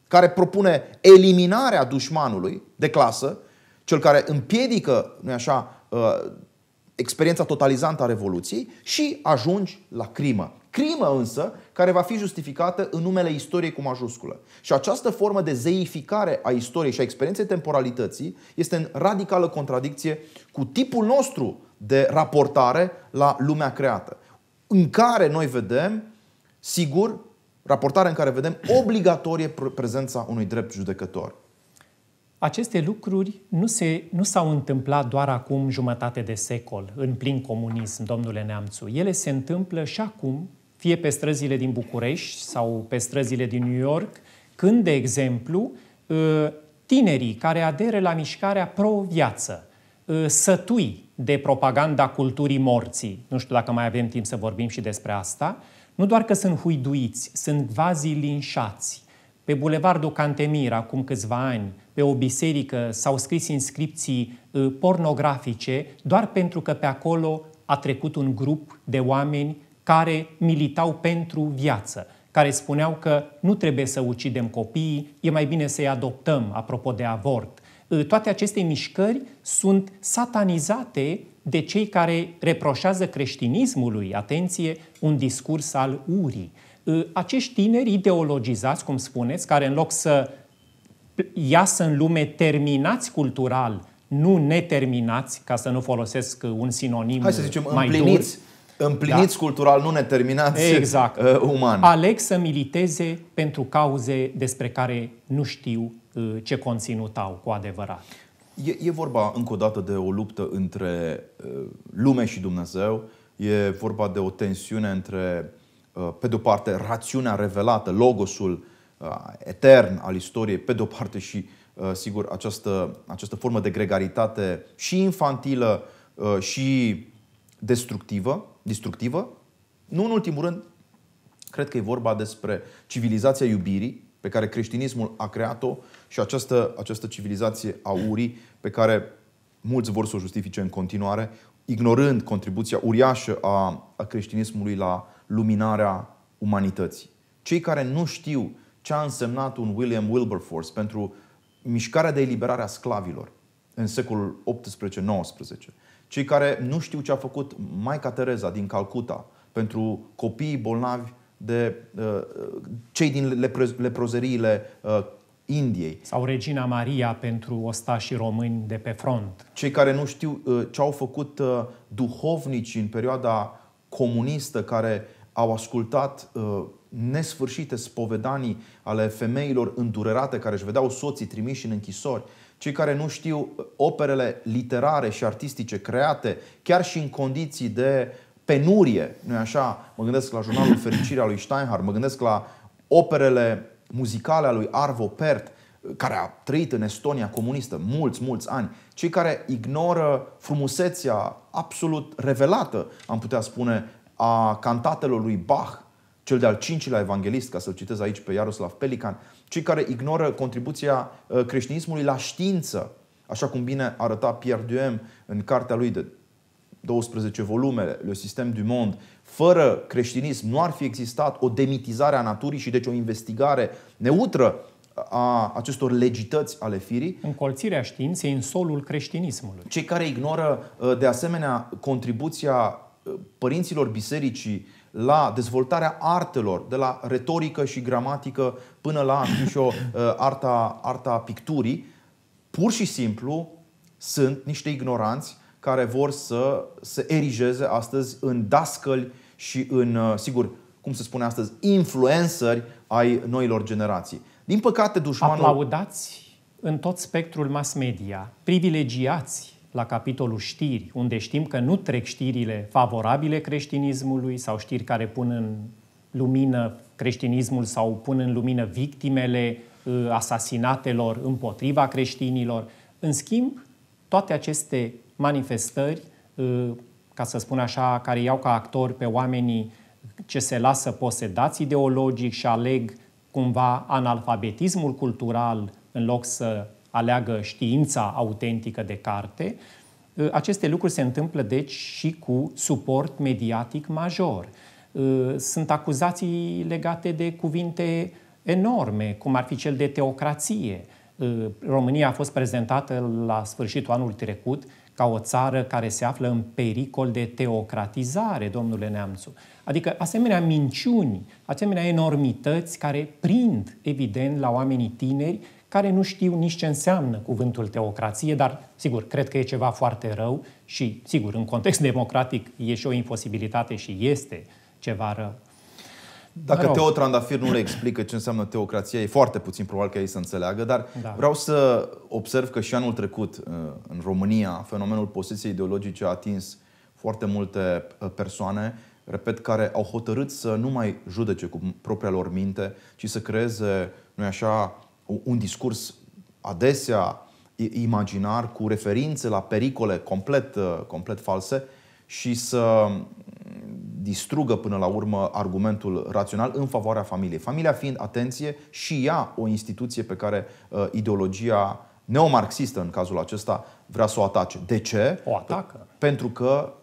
care propune eliminarea dușmanului de clasă, cel care împiedică, nu așa, uh, experiența totalizantă a Revoluției și ajungi la crimă. Crimă însă care va fi justificată în numele istoriei cu majusculă. Și această formă de zeificare a istoriei și a experienței temporalității este în radicală contradicție cu tipul nostru de raportare la lumea creată, în care noi vedem, sigur, raportare în care vedem obligatorie prezența unui drept judecător. Aceste lucruri nu, se, nu s-au întâmplat doar acum jumătate de secol, în plin comunism, domnule Neamțu. Ele se întâmplă și acum, fie pe străzile din București sau pe străzile din New York, când, de exemplu, ă, tinerii care aderă la mișcarea pro-viață, ă, sătui de propaganda culturii morții, nu știu dacă mai avem timp să vorbim și despre asta, nu doar că sunt huiduiți, sunt vazii linșați. Pe Bulevardul Cantemir, acum câțiva ani, pe o biserică s-au scris inscripții uh, pornografice doar pentru că pe acolo a trecut un grup de oameni care militau pentru viață. care spuneau că nu trebuie să ucidem copiii, e mai bine să-i adoptăm, apropo de avort. Uh, toate aceste mișcări sunt satanizate de cei care reproșează creștinismului, atenție, un discurs al urii. Uh, acești tineri ideologizați, cum spuneți, care în loc să iasă în lume terminați cultural, nu neterminați, ca să nu folosesc un sinonim Hai să zicem, mai împliniți, dur, împliniți da. cultural, nu neterminați exact. uh, uman. Aleg să militeze pentru cauze despre care nu știu uh, ce conținut au cu adevărat. E, e vorba încă o dată de o luptă între uh, lume și Dumnezeu, e vorba de o tensiune între, uh, pe de o parte, rațiunea revelată, logosul uh, etern al istoriei, pe de o parte și, sigur, această, această formă de gregaritate și infantilă și destructivă, destructivă. Nu în ultimul rând, cred că e vorba despre civilizația iubirii, pe care creștinismul a creat-o și această, această civilizație a urii pe care mulți vor să o justifice în continuare, ignorând contribuția uriașă a, a creștinismului la luminarea umanității. Cei care nu știu ce a însemnat un William Wilberforce pentru mișcarea de eliberare a sclavilor în secolul 18-19, cei care nu știu ce a făcut Maica Tereza din Calcuta pentru copiii bolnavi de uh, cei din lepro- leprozeriile uh, Indiei. Sau Regina Maria pentru ostașii români de pe front. Cei care nu știu uh, ce au făcut uh, duhovnici în perioada comunistă care au ascultat uh, nesfârșite spovedanii ale femeilor îndurerate care își vedeau soții trimiși în închisori, cei care nu știu operele literare și artistice create chiar și în condiții de penurie, nu așa? Mă gândesc la jurnalul Fericirea lui Steinhardt, mă gândesc la operele muzicale a lui Arvo Pärt, care a trăit în Estonia comunistă mulți, mulți ani, cei care ignoră frumusețea absolut revelată, am putea spune, a cantatelor lui Bach, cel de-al cincilea evanghelist, ca să-l citez aici pe Iaroslav Pelican, cei care ignoră contribuția uh, creștinismului la știință, așa cum bine arăta Pierre Duhem în cartea lui de 12 volume, Le Système du Monde, fără creștinism nu ar fi existat o demitizare a naturii și deci o investigare neutră a acestor legități ale firii. Încolțirea științei în solul creștinismului. Cei care ignoră uh, de asemenea contribuția uh, părinților bisericii la dezvoltarea artelor, de la retorică și gramatică până la și o, uh, arta, arta picturii, pur și simplu sunt niște ignoranți care vor să se erigeze astăzi în dascăli și în, uh, sigur, cum se spune astăzi, influenceri ai noilor generații. Din păcate, dușmanul... Aplaudați în tot spectrul mass media, privilegiați la capitolul știri, unde știm că nu trec știrile favorabile creștinismului sau știri care pun în lumină creștinismul sau pun în lumină victimele uh, asasinatelor împotriva creștinilor. În schimb, toate aceste manifestări, uh, ca să spun așa, care iau ca actori pe oamenii ce se lasă posedați ideologic și aleg cumva analfabetismul cultural în loc să aleagă știința autentică de carte, uh, aceste lucruri se întâmplă deci și cu suport mediatic major. Uh, sunt acuzații legate de cuvinte enorme, cum ar fi cel de teocrație. România a fost prezentată la sfârșitul anului trecut ca o țară care se află în pericol de teocratizare, domnule Neamțu. Adică asemenea minciuni, asemenea enormități care prind, evident, la oamenii tineri care nu știu nici ce înseamnă cuvântul teocrație, dar, sigur, cred că e ceva foarte rău și, sigur, în context democratic e și o imposibilitate și este ceva rău. Dacă Teo Trandafir nu le explică ce înseamnă teocrația, e foarte puțin probabil că ei să înțeleagă, dar da. vreau să observ că și anul trecut uh, în România fenomenul posesiei ideologice a atins foarte multe uh, persoane, repet, care au hotărât să nu mai judece cu propria lor minte, ci să creeze, nu așa, un discurs adesea imaginar cu referințe la pericole complet, uh, complet false și să distrugă până la urmă argumentul rațional în favoarea familiei. Familia fiind, atenție, și ea o instituție pe care uh, ideologia neomarxistă în cazul acesta vrea să o atace. De ce? O atacă. Pentru că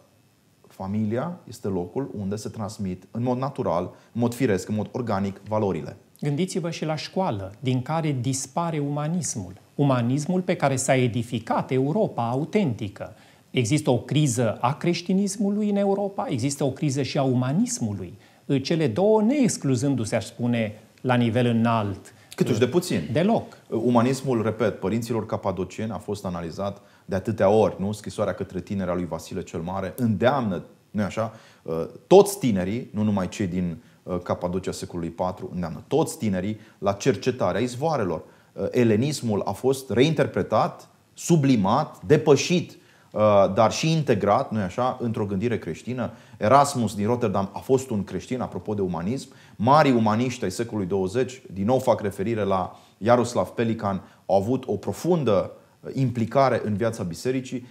familia este locul unde se transmit în mod natural, în mod firesc, în mod organic valorile. Gândiți-vă și la școală, din care dispare umanismul. Umanismul pe care s-a edificat Europa autentică. Există o criză a creștinismului în Europa, există o criză și a umanismului. Cele două neexcluzându-se, aș spune, la nivel înalt. Câtuși de puțin. Deloc. Umanismul, repet, părinților capadocieni a fost analizat de atâtea ori, nu? Scrisoarea către tinerea lui Vasile cel Mare îndeamnă, nu așa, uh, toți tinerii, nu numai cei din uh, Capadocia secolului IV, îndeamnă toți tinerii la cercetarea izvoarelor. Uh, elenismul a fost reinterpretat, sublimat, depășit Uh, dar și integrat, nu așa, într-o gândire creștină. Erasmus din Rotterdam a fost un creștin, apropo de umanism. Marii umaniști ai secolului 20, din nou fac referire la Jaroslav Pelikan, au avut o profundă implicare în viața bisericii.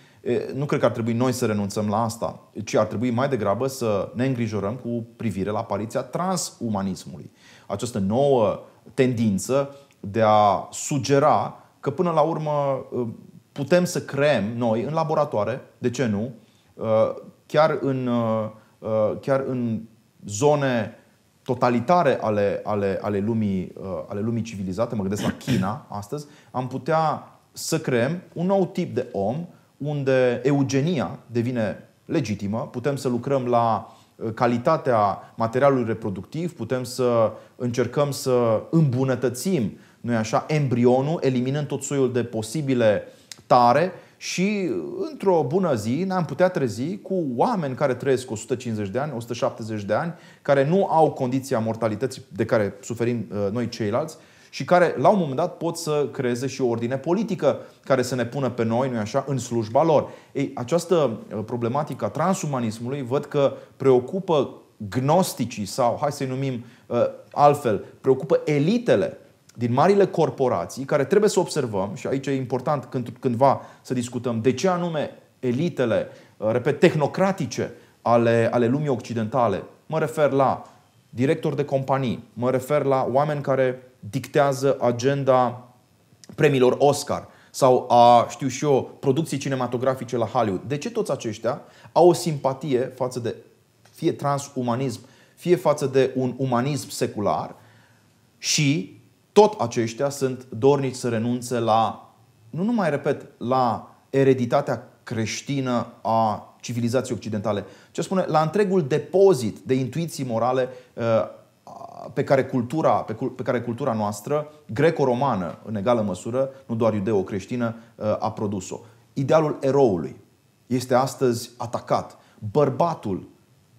Nu cred că ar trebui noi să renunțăm la asta, ci ar trebui mai degrabă să ne îngrijorăm cu privire la apariția transumanismului. Această nouă tendință de a sugera că până la urmă putem să creăm noi în laboratoare, de ce nu, uh, chiar în, uh, uh, chiar în zone totalitare ale, ale, ale, lumii, ale lumii civilizate, mă gândesc la China astăzi, am putea să creăm un nou tip de om unde eugenia devine legitimă, putem să lucrăm la calitatea materialului reproductiv, putem să încercăm să îmbunătățim, nu așa, embrionul, eliminând tot soiul de posibile tare și într-o bună zi ne-am putea trezi cu oameni care trăiesc 150 de ani, 170 de ani, care nu au condiția mortalității de care suferim uh, noi ceilalți și care la un moment dat pot să creeze și o ordine politică care să ne pună pe noi, nu așa, în slujba lor. Ei, această uh, problematică a transumanismului văd că preocupă gnosticii sau, hai să-i numim uh, altfel, preocupă elitele din marile corporații care trebuie să observăm, și aici e important când, cândva să discutăm de ce anume elitele, uh, repet, tehnocratice ale, ale lumii occidentale, mă refer la directori de companii, mă refer la oameni care dictează agenda premiilor Oscar sau a, știu și eu, producții cinematografice la Hollywood. De ce toți aceștia au o simpatie față de fie transumanism, fie față de un umanism secular și tot aceștia sunt dornici să renunțe la, nu numai, repet, la ereditatea creștină a civilizației occidentale, ci spune la întregul depozit de intuiții morale uh, pe care cultura, pe care cultura noastră, greco-romană în egală măsură, nu doar iudeo-creștină, uh, a produs-o. Idealul eroului este astăzi atacat. Bărbatul,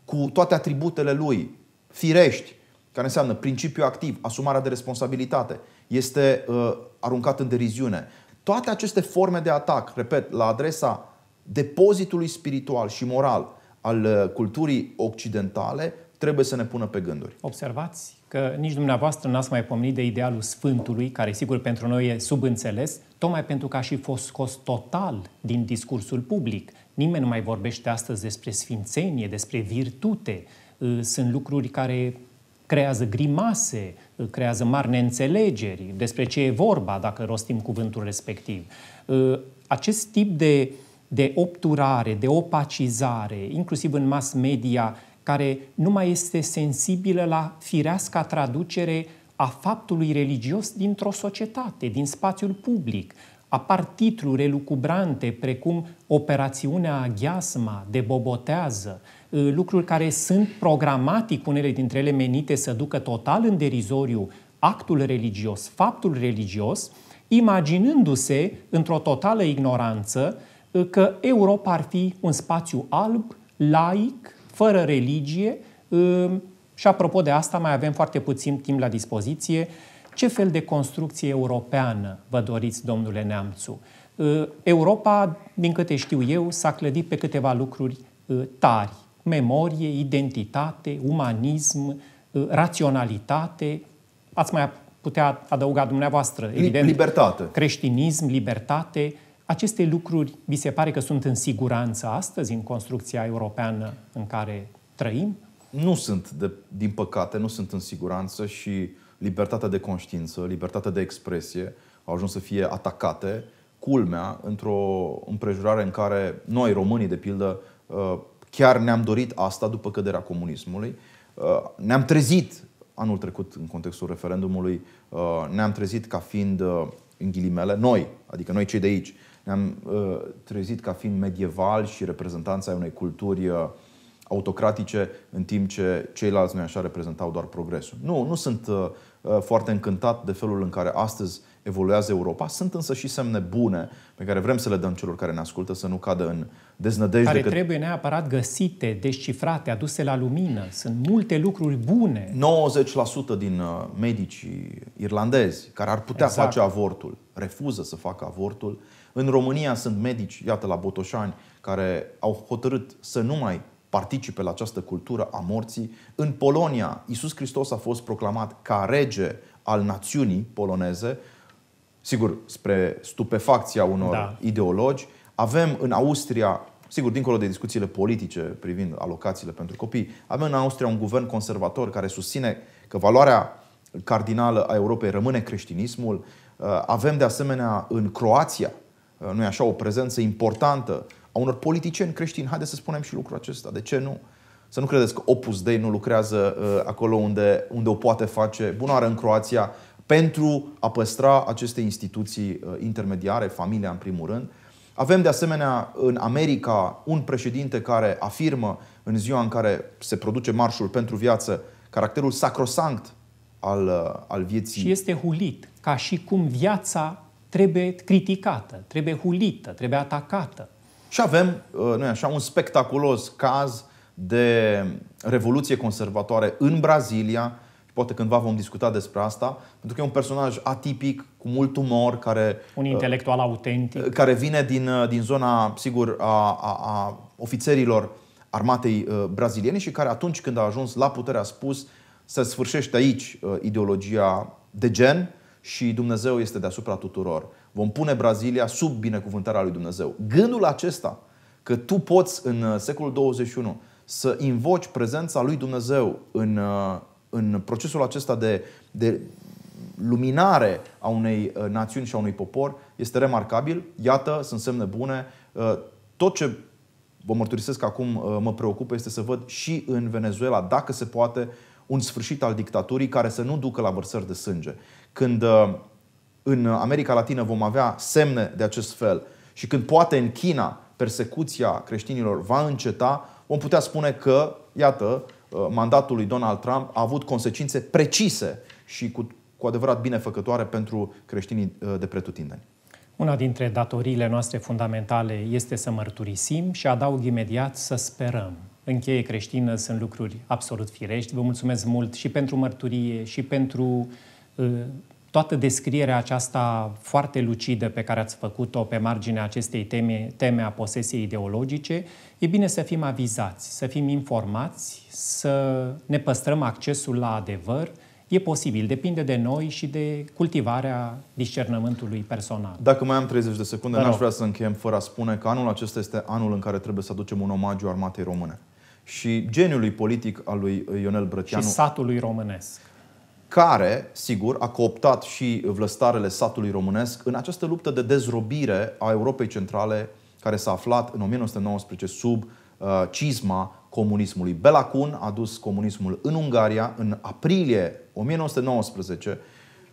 cu toate atributele lui, firești, care înseamnă principiu activ, asumarea de responsabilitate, este uh, aruncat în deriziune. Toate aceste forme de atac, repet, la adresa depozitului spiritual și moral al uh, culturii occidentale, trebuie să ne pună pe gânduri. Observați că nici dumneavoastră n-ați mai pomenit de idealul Sfântului, care sigur pentru noi e subînțeles, tocmai pentru că a și fost scos total din discursul public. Nimeni nu mai vorbește astăzi despre sfințenie, despre virtute. Uh, sunt lucruri care creează grimase, creează mari neînțelegeri despre ce e vorba dacă rostim cuvântul respectiv. Uh, acest tip de, de obturare, de opacizare, inclusiv în mass media, care nu mai este sensibilă la fireasca traducere a faptului religios dintr-o societate, din spațiul public. Apar titluri elucubrante precum operațiunea aghiasma, de bobotează, Uh, lucruri care sunt programatic, unele dintre ele menite să ducă total în derizoriu actul religios, faptul religios, imaginându-se într-o totală ignoranță uh, că Europa ar fi un spațiu alb, laic, fără religie uh, și apropo de asta mai avem foarte puțin timp la dispoziție. Ce fel de construcție europeană vă doriți, domnule Neamțu? Europa, din câte știu eu, s-a clădit pe câteva lucruri tari memorie, identitate, umanism, uh, raționalitate, ați mai putea adăuga dumneavoastră, evident, libertate. creștinism, libertate. Aceste lucruri vi se pare că sunt în siguranță astăzi în construcția europeană în care trăim? Nu sunt, de, din păcate, nu sunt în siguranță și libertatea de conștiință, libertatea de expresie au ajuns să fie atacate, culmea, într-o împrejurare în care noi, românii, de pildă, uh, chiar ne-am dorit asta după căderea comunismului. Ne-am trezit anul trecut, în contextul referendumului, ne-am trezit ca fiind, în ghilimele, noi, adică noi cei de aici, ne-am trezit ca fiind medieval și reprezentanța unei culturi autocratice, în timp ce ceilalți, noi așa, reprezentau doar progresul. Nu, nu sunt uh, uh, foarte încântat de felul în care astăzi evoluează Europa. Sunt însă și semne bune pe care vrem să le dăm celor care ne ascultă să nu cadă în deznădejde. Care că... trebuie neapărat găsite, descifrate, aduse la lumină. Sunt multe lucruri bune. 90% din uh, medicii irlandezi care ar putea exact. face avortul refuză să facă avortul. În România sunt medici, iată la Botoșani, care au hotărât să nu mai participe la această cultură a morții. În Polonia, Isus Hristos a fost proclamat ca rege al națiunii poloneze, sigur, spre stupefacția unor da. ideologi. Avem în Austria, sigur, dincolo de discuțiile politice privind alocațiile pentru copii, avem în Austria un guvern conservator care susține că valoarea cardinală a Europei rămâne creștinismul. Avem de asemenea în Croația, nu așa, o prezență importantă a unor politicieni creștini. Haideți să spunem și lucrul acesta. De ce nu? Să nu credeți că Opus Dei nu lucrează uh, acolo unde, unde o poate face, bunoară în Croația, pentru a păstra aceste instituții uh, intermediare, familia în primul rând. Avem de asemenea în America un președinte care afirmă în ziua în care se produce marșul pentru viață caracterul sacrosanct al, uh, al vieții. Și este hulit, ca și cum viața trebuie criticată, trebuie hulită, trebuie atacată. Și avem, uh, nu așa, un spectaculos caz de revoluție conservatoare în Brazilia. Poate cândva vom discuta despre asta, pentru că e un personaj atipic, cu mult umor, care... Un uh, intelectual autentic. Care vine din, uh, din zona, sigur, a, a, a ofițerilor armatei braziliene și care atunci când a ajuns la putere a spus să sfârșește aici ideologia de gen și Dumnezeu este deasupra tuturor. Vom pune Brazilia sub binecuvântarea lui Dumnezeu. Gândul acesta că tu poți în uh, secolul 21 să invoci prezența lui Dumnezeu în, uh, în procesul acesta de, de luminare a unei uh, națiuni și a unui popor este remarcabil. Iată, sunt semne bune. Tot ce vă mărturisesc acum mă preocupă este să văd și în Venezuela, dacă se poate, un sfârșit al dictaturii care să nu ducă la vărsări de sânge. Când în America Latină vom avea semne de acest fel și când poate în China persecuția creștinilor va înceta, vom putea spune că, iată, uh, mandatul lui Donald Trump a avut consecințe precise și cu, cu adevărat binefăcătoare pentru creștinii uh, de pretutindeni. Una dintre datoriile noastre fundamentale este să mărturisim și adaug imediat să sperăm. În cheie creștină sunt lucruri absolut firești. Vă mulțumesc mult și pentru mărturie și pentru uh, toată descrierea aceasta foarte lucidă pe care ați făcut-o pe marginea acestei teme, teme a posesiei ideologice, e bine să fim avizați, să fim informați, să ne păstrăm accesul la adevăr. E posibil, depinde de noi și de cultivarea discernământului personal. Dacă mai am 30 de secunde, n-aș vrea să încheiem fără a spune că anul acesta este anul în care trebuie să aducem un omagiu armatei române. Și geniului politic al lui Ionel Brătianu... Și satului românesc care, sigur, a cooptat și vlăstarele satului românesc în această luptă de dezrobire a Europei Centrale, care s-a aflat în 1919 sub uh, cizma comunismului. Bela Kun a dus comunismul în Ungaria în aprilie 1919.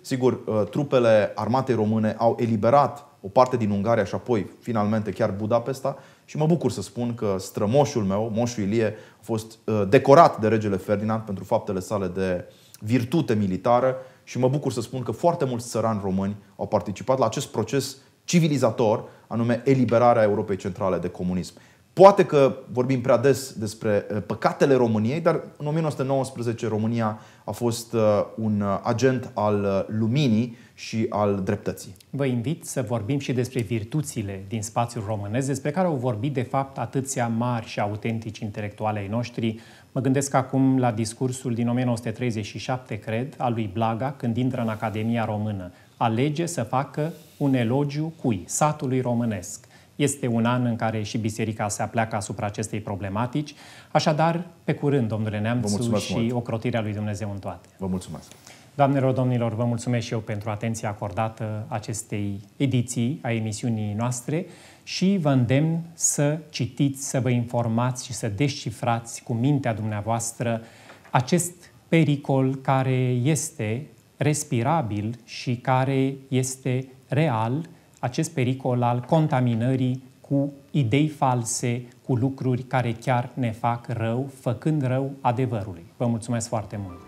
Sigur, uh, trupele armatei române au eliberat o parte din Ungaria și apoi, finalmente, chiar Budapesta și mă bucur să spun că strămoșul meu, moșul Ilie, a fost uh, decorat de regele Ferdinand pentru faptele sale de uh, virtute militară și mă bucur să spun că foarte mulți țărani români au participat la acest proces civilizator, anume eliberarea Europei Centrale de comunism. Poate că vorbim prea des despre eh, păcatele României, dar în 1919 România a fost eh, un eh, agent al luminii și al dreptății. Vă invit să vorbim și despre virtuțile din spațiul românesc, despre care au vorbit de fapt atâția mari și autentici intelectuale ai noștri, Mă gândesc acum la discursul din 1937, cred, al lui Blaga, când intră în Academia Română. Alege să facă un elogiu cui? Satului românesc. Este un an în care și biserica se apleacă asupra acestei problematici. Așadar, pe curând, domnule Neamțu, și mult. ocrotirea lui Dumnezeu în toate. Vă mulțumesc! Doamnelor, domnilor, vă mulțumesc și eu pentru atenția acordată acestei ediții a emisiunii noastre și vă îndemn să citiți, să vă informați și să descifrați cu mintea dumneavoastră acest pericol care este respirabil și care este real, acest pericol al contaminării cu idei false, cu lucruri care chiar ne fac rău, făcând rău adevărului. Vă mulțumesc foarte mult!